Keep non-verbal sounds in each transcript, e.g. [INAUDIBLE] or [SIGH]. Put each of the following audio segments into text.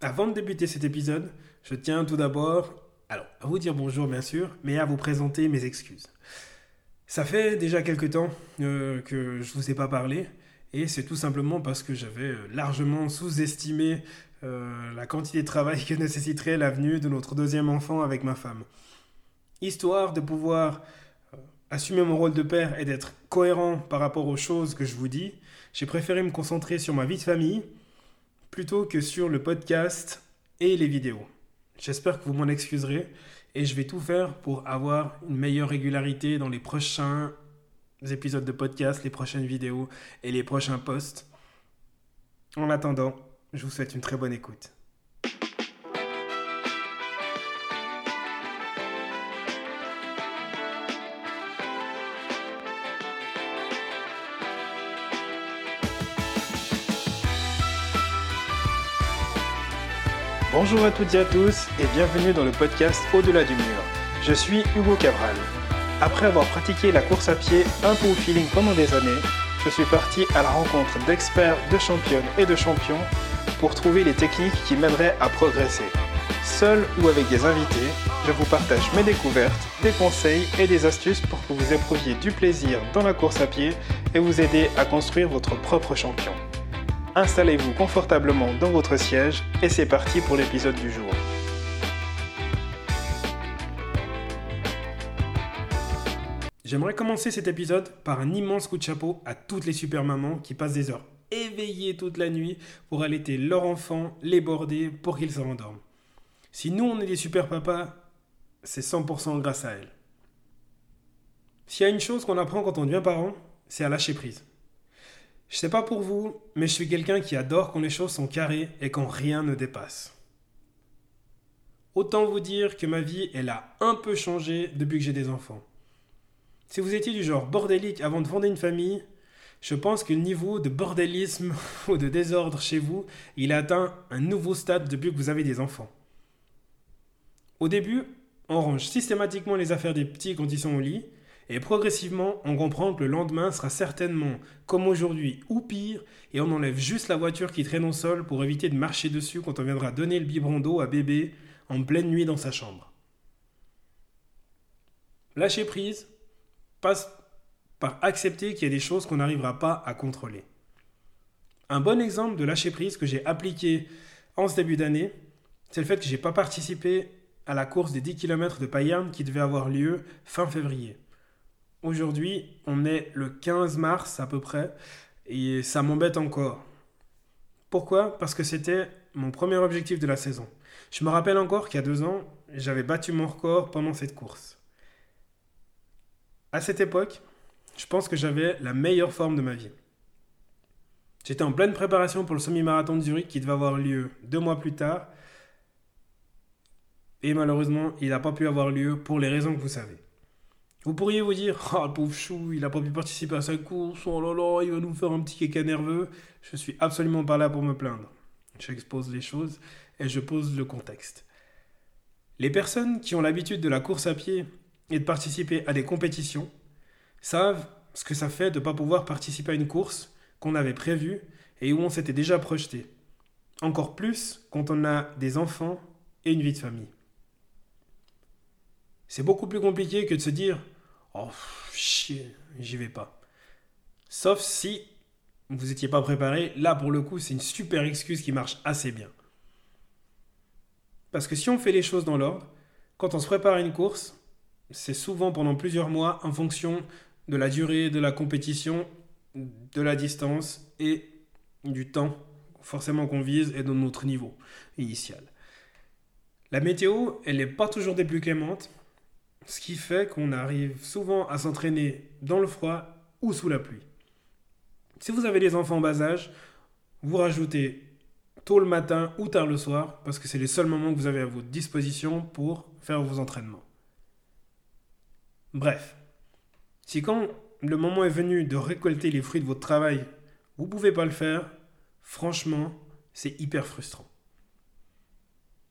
Avant de débuter cet épisode, je tiens tout d'abord alors, à vous dire bonjour bien sûr, mais à vous présenter mes excuses. Ça fait déjà quelques temps euh, que je ne vous ai pas parlé, et c'est tout simplement parce que j'avais euh, largement sous-estimé euh, la quantité de travail que nécessiterait l'avenue de notre deuxième enfant avec ma femme. Histoire de pouvoir assumer mon rôle de père et d'être cohérent par rapport aux choses que je vous dis, j'ai préféré me concentrer sur ma vie de famille plutôt que sur le podcast et les vidéos. J'espère que vous m'en excuserez et je vais tout faire pour avoir une meilleure régularité dans les prochains épisodes de podcast, les prochaines vidéos et les prochains posts. En attendant, je vous souhaite une très bonne écoute. Bonjour à toutes et à tous et bienvenue dans le podcast Au-delà du mur. Je suis Hugo Cabral. Après avoir pratiqué la course à pied un peu au feeling pendant des années, je suis parti à la rencontre d'experts, de championnes et de champions pour trouver les techniques qui m'aideraient à progresser. Seul ou avec des invités, je vous partage mes découvertes, des conseils et des astuces pour que vous éprouviez du plaisir dans la course à pied et vous aider à construire votre propre champion. Installez-vous confortablement dans votre siège et c'est parti pour l'épisode du jour. J'aimerais commencer cet épisode par un immense coup de chapeau à toutes les super mamans qui passent des heures éveillées toute la nuit pour allaiter leur enfant, les border pour qu'ils se rendorment. Si nous on est des super papas, c'est 100% grâce à elles. S'il y a une chose qu'on apprend quand on devient parent, c'est à lâcher prise. Je sais pas pour vous, mais je suis quelqu'un qui adore quand les choses sont carrées et quand rien ne dépasse. Autant vous dire que ma vie, elle a un peu changé depuis que j'ai des enfants. Si vous étiez du genre bordélique avant de fonder une famille, je pense que le niveau de bordélisme [LAUGHS] ou de désordre chez vous, il a atteint un nouveau stade depuis que vous avez des enfants. Au début, on range systématiquement les affaires des petits quand ils sont au lit, et progressivement, on comprend que le lendemain sera certainement comme aujourd'hui ou pire, et on enlève juste la voiture qui traîne au sol pour éviter de marcher dessus quand on viendra donner le biberon d'eau à bébé en pleine nuit dans sa chambre. Lâcher prise passe par accepter qu'il y a des choses qu'on n'arrivera pas à contrôler. Un bon exemple de lâcher prise que j'ai appliqué en ce début d'année, c'est le fait que je n'ai pas participé à la course des 10 km de Payerne qui devait avoir lieu fin février. Aujourd'hui, on est le 15 mars à peu près, et ça m'embête encore. Pourquoi? Parce que c'était mon premier objectif de la saison. Je me rappelle encore qu'il y a deux ans, j'avais battu mon record pendant cette course. À cette époque, je pense que j'avais la meilleure forme de ma vie. J'étais en pleine préparation pour le semi-marathon de Zurich qui devait avoir lieu deux mois plus tard. Et malheureusement, il n'a pas pu avoir lieu pour les raisons que vous savez. Vous pourriez vous dire, [LAUGHS] ah, le pauvre chou, il n'a pas pu participer à sa course, oh là là, il va nous faire un petit caca nerveux. Je suis absolument pas là pour me plaindre. J'expose les choses et je pose le contexte. Les personnes qui ont l'habitude de la course à pied et de participer à des compétitions savent ce que ça fait de ne pas pouvoir participer à une course qu'on avait prévue et où on s'était déjà projeté. Encore plus quand on a des enfants et une vie de famille. C'est beaucoup plus compliqué que de se dire Oh, chier, j'y vais pas. Sauf si vous n'étiez pas préparé. Là, pour le coup, c'est une super excuse qui marche assez bien. Parce que si on fait les choses dans l'ordre, quand on se prépare à une course, c'est souvent pendant plusieurs mois en fonction de la durée de la compétition, de la distance et du temps forcément qu'on vise et de notre niveau initial. La météo, elle n'est pas toujours des plus clémentes ce qui fait qu'on arrive souvent à s'entraîner dans le froid ou sous la pluie. Si vous avez des enfants en bas âge, vous rajoutez tôt le matin ou tard le soir, parce que c'est les seuls moments que vous avez à votre disposition pour faire vos entraînements. Bref, si quand le moment est venu de récolter les fruits de votre travail, vous ne pouvez pas le faire, franchement, c'est hyper frustrant.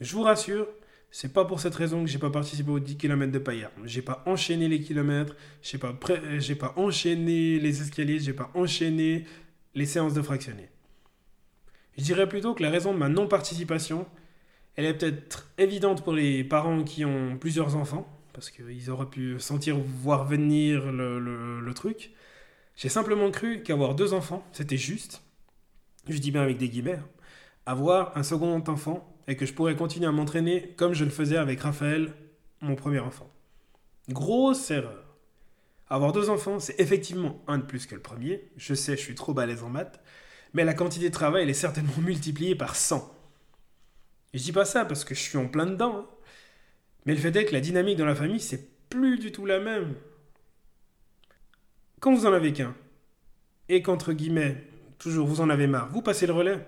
Je vous rassure, c'est pas pour cette raison que j'ai pas participé aux 10 km de Payerne. J'ai pas enchaîné les kilomètres, j'ai pas, j'ai pas enchaîné les escaliers, j'ai pas enchaîné les séances de fractionné. Je dirais plutôt que la raison de ma non-participation, elle est peut-être évidente pour les parents qui ont plusieurs enfants, parce qu'ils auraient pu sentir voir venir le, truc. J'ai simplement cru qu'avoir deux enfants, c'était juste, je dis bien avec des guillemets, hein, avoir un second enfant et que je pourrais continuer à m'entraîner comme je le faisais avec Raphaël, mon premier enfant. Grosse erreur. Avoir deux enfants, c'est effectivement un de plus que le premier. Je sais, je suis trop balèze en maths. Mais la quantité de travail, elle est certainement [LAUGHS] multipliée par 100. Et je dis pas ça parce que je suis en plein dedans. Hein. Mais le fait est que la dynamique dans la famille, c'est plus du tout la même. Quand vous en avez qu'un, et qu'entre guillemets, toujours vous en avez marre, vous passez le relais.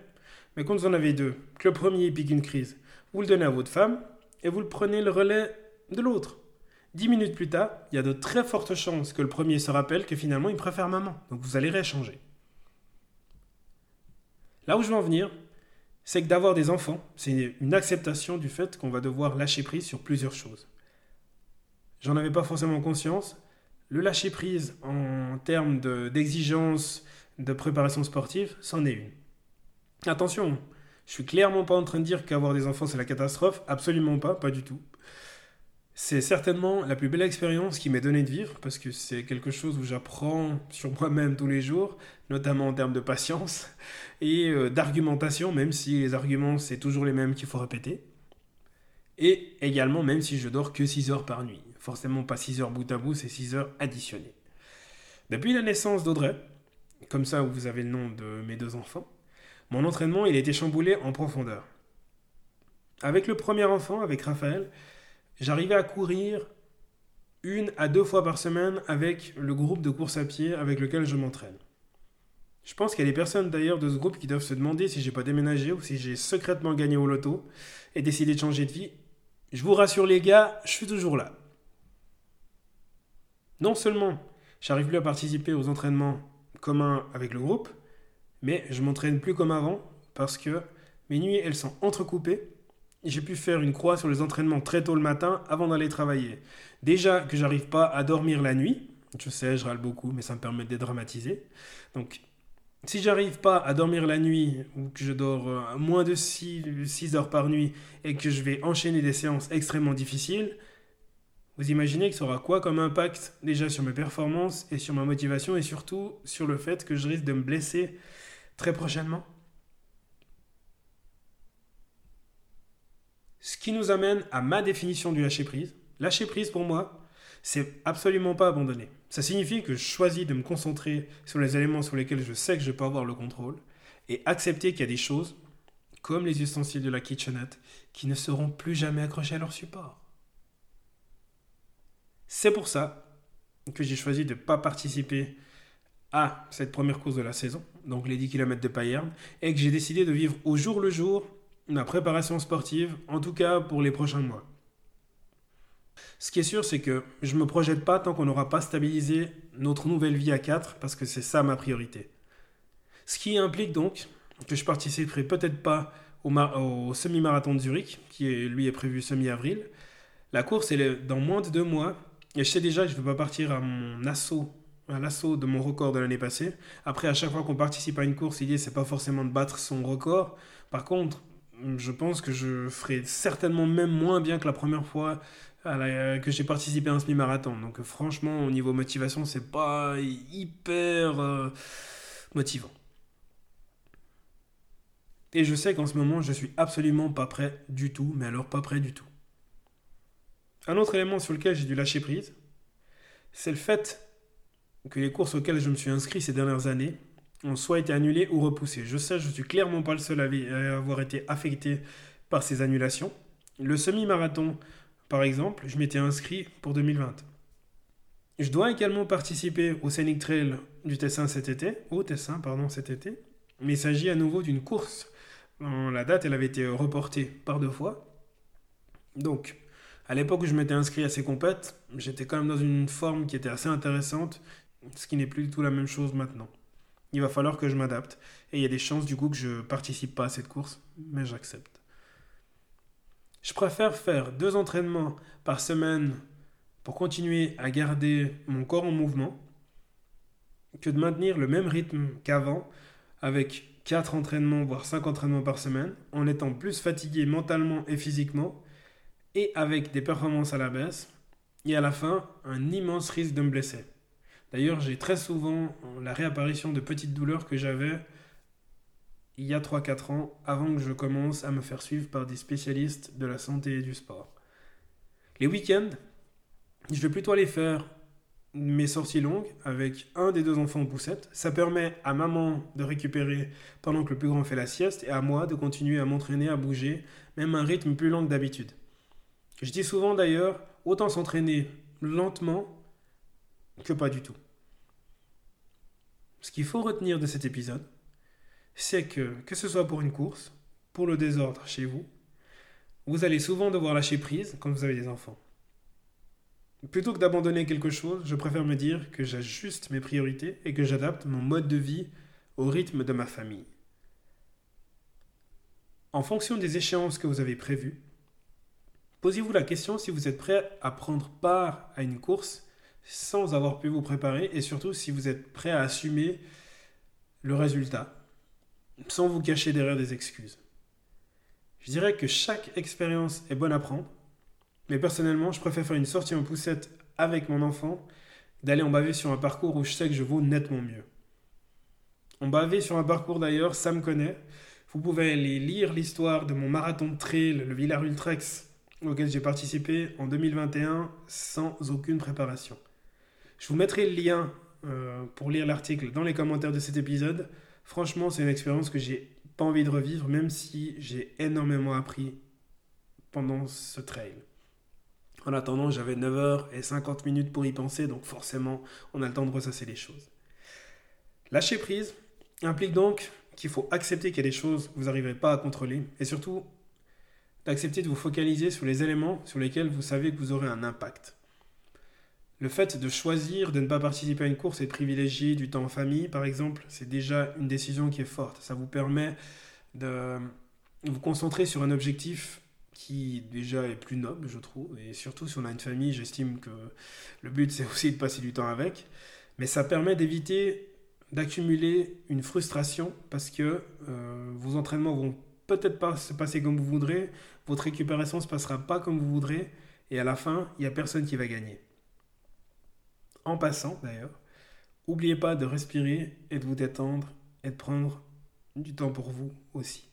Mais quand vous en avez deux, que le premier pique une crise, vous le donnez à votre femme, et vous le prenez le relais de l'autre. Dix minutes plus tard, il y a de très fortes chances que le premier se rappelle que finalement il préfère maman. Donc vous allez rééchanger. Là où je veux en venir, c'est que d'avoir des enfants, c'est une acceptation du fait qu'on va devoir lâcher prise sur plusieurs choses. J'en avais pas forcément conscience. Le lâcher prise en termes d'exigence de, préparation sportive, c'en est une. Attention, je suis clairement pas en train de dire qu'avoir des enfants c'est la catastrophe, absolument pas, pas du tout. C'est certainement la plus belle expérience qui m'est donnée de vivre parce que c'est quelque chose où j'apprends sur moi-même tous les jours, notamment en termes de patience [LAUGHS] et euh, d'argumentation, même si les arguments c'est toujours les mêmes qu'il faut répéter. Et également, même si je dors que 6 heures par nuit. Forcément pas 6 heures bout à bout, c'est 6 heures additionnées. Depuis la naissance d'Audrey, comme ça vous avez le nom de mes deux enfants, mon entraînement il a été chamboulé en profondeur. Avec le premier enfant, avec Raphaël, j'arrivais à courir une à deux fois par semaine avec le groupe de course à pied avec lequel je m'entraîne. Je pense qu'il y a des personnes d'ailleurs de ce groupe qui doivent se demander si j'ai pas déménagé ou si j'ai secrètement gagné au loto et décidé de changer de vie. Je vous rassure les gars, je suis toujours là. Non seulement j'arrive plus à participer aux entraînements communs avec le groupe, mais je m'entraîne plus comme avant parce que mes nuits elles sont entrecoupées j'ai pu faire une croix sur les entraînements très tôt le matin avant d'aller travailler. Déjà que j'arrive pas à dormir la nuit, je sais, je râle beaucoup, mais ça me permet de dédramatiser. Donc, si j'arrive pas à dormir la nuit, ou que je dors euh, moins de 6, heures par nuit, et que je vais enchaîner des séances extrêmement difficiles, vous imaginez que ça aura quoi comme impact déjà sur mes performances et sur ma motivation, et surtout sur le fait que je risque de me blesser très prochainement Ce qui nous amène à ma définition du lâcher prise. Lâcher prise pour moi, c'est absolument pas abandonner. Ça signifie que je choisis de me concentrer sur les éléments sur lesquels je sais que je peux avoir le contrôle et accepter qu'il y a des choses, comme les ustensiles de la kitchenette, qui ne seront plus jamais accrochés à leur support. C'est pour ça que j'ai choisi de ne pas participer à cette première course de la saison, donc les 10 km de Payerne, et que j'ai décidé de vivre au jour le jour ma préparation sportive, en tout cas pour les prochains mois. Ce qui est sûr, c'est que je ne me projette pas tant qu'on n'aura pas stabilisé notre nouvelle vie à 4, parce que c'est ça ma priorité. Ce qui implique donc que je participerai peut-être pas au, semi-marathon de Zurich, qui lui est prévu semi-avril. La course est dans moins de deux mois, et je sais déjà que je ne veux pas partir à mon assaut, à l'assaut de mon record de l'année passée. Après, à chaque fois qu'on participe à une course, l'idée c'est pas forcément de battre son record. Par contre, je pense que je ferai certainement même moins bien que la première fois que j'ai participé à un semi-marathon. Donc franchement, au niveau motivation, c'est pas hyper euh, motivant. Et je sais qu'en ce moment, je suis absolument pas prêt du tout, mais alors pas prêt du tout. Un autre élément sur lequel j'ai dû lâcher prise, c'est le fait que les courses auxquelles je me suis inscrit ces dernières années, ont soit été annulés ou repoussés. Je sais, je suis clairement pas le seul à avoir été affecté par ces annulations. Le semi-marathon, par exemple, je m'étais inscrit pour 2020. Je dois également participer au Scenic Trail du Tessin cet été, au Tessin, pardon, cet été. Mais il s'agit à nouveau d'une course. La date, elle avait été reportée par deux fois. Donc, à l'époque où je m'étais inscrit à ces compètes, j'étais quand même dans une forme qui était assez intéressante, ce qui n'est plus du tout la même chose maintenant il va falloir que je m'adapte. Et il y a des chances du coup que je participe pas à cette course, mais j'accepte. Je préfère faire deux entraînements par semaine pour continuer à garder mon corps en mouvement que de maintenir le même rythme qu'avant avec 4 entraînements, voire 5 entraînements par semaine, en étant plus fatigué mentalement et physiquement, et avec des performances à la baisse, et à la fin, un immense risque de me blesser. D'ailleurs, j'ai très souvent la réapparition de petites douleurs que j'avais il y a 3-4 ans, avant que je commence à me faire suivre par des spécialistes de la santé et du sport. Les week-ends, je vais plutôt aller faire mes sorties longues avec un des deux enfants en poussette. Ça permet à maman de récupérer pendant que le plus grand fait la sieste et à moi de continuer à m'entraîner, à bouger, même un rythme plus lent que d'habitude. Je dis souvent d'ailleurs, autant s'entraîner lentement que pas du tout. Ce qu'il faut retenir de cet épisode, c'est que, que ce soit pour une course, pour le désordre chez vous, vous allez souvent devoir lâcher prise quand vous avez des enfants. Plutôt que d'abandonner quelque chose, je préfère me dire que j'ajuste mes priorités et que j'adapte mon mode de vie au rythme de ma famille. En fonction des échéances que vous avez prévues, posez-vous la question si vous êtes prêt à prendre part à une course sans avoir pu vous préparer et surtout si vous êtes prêt à assumer le résultat sans vous cacher derrière des excuses. Je dirais que chaque expérience est bonne à prendre, mais personnellement, je préfère faire une sortie en poussette avec mon enfant d'aller en baver sur un parcours où je sais que je vaux nettement mieux. En baver sur un parcours d'ailleurs, ça me connaît. Vous pouvez aller lire l'histoire de mon marathon de trail, le Villar Ultrex, auquel j'ai participé en 2021 sans aucune préparation. Je vous mettrai le lien euh, pour lire l'article dans les commentaires de cet épisode. Franchement, c'est une expérience que j'ai pas envie de revivre, même si j'ai énormément appris pendant ce trail. En attendant, j'avais 9h et 50 minutes pour y penser, donc forcément, on a le temps de ressasser les choses. Lâcher prise implique donc qu'il faut accepter qu'il y a des choses que vous n'arriverez pas à contrôler, et surtout d'accepter de vous focaliser sur les éléments sur lesquels vous savez que vous aurez un impact. Le fait de choisir de ne pas participer à une course et de privilégier du temps en famille, par exemple, c'est déjà une décision qui est forte. Ça vous permet de vous concentrer sur un objectif qui déjà est plus noble, je trouve. Et surtout, si on a une famille, j'estime que le but, c'est [LAUGHS] aussi de passer du temps avec. Mais ça permet d'éviter d'accumuler une frustration parce que euh, vos entraînements vont peut-être pas se passer comme vous voudrez, votre récupération ne se passera pas comme vous voudrez, et à la fin, il n'y a personne qui va gagner. En passant, d'ailleurs, n'oubliez pas de respirer et de vous détendre et de prendre du temps pour vous aussi.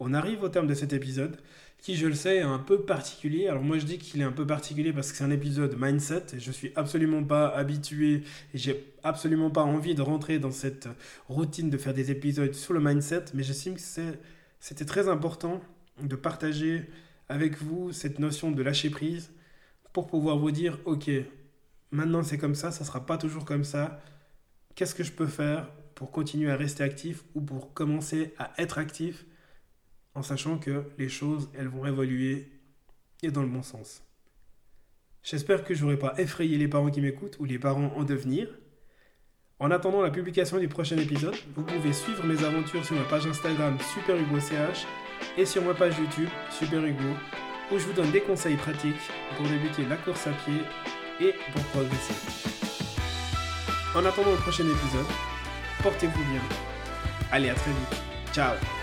On arrive au terme de cet épisode qui, je le sais, est un peu particulier. Alors moi je dis qu'il est un peu particulier parce que c'est un épisode mindset et je suis absolument pas habitué et j'ai absolument pas envie de rentrer dans cette routine de faire des épisodes sur le mindset, mais j'estime que c'était très important de partager avec vous cette notion de lâcher prise pour pouvoir vous dire, ok, maintenant c'est comme ça, ça sera pas toujours comme ça. Qu'est-ce que je peux faire pour continuer à rester actif ou pour commencer à être actif en sachant que les choses, elles vont évoluer et dans le bon sens. J'espère que je n'aurai pas effrayé les parents qui m'écoutent ou les parents en devenir. En attendant la publication du prochain épisode, vous pouvez suivre mes aventures sur ma page Instagram SuperHugoCH et sur ma page YouTube SuperHugo où je vous donne des conseils pratiques pour débuter la course à pied et pour progresser. En attendant le prochain épisode, portez-vous bien. Allez, à très vite. Ciao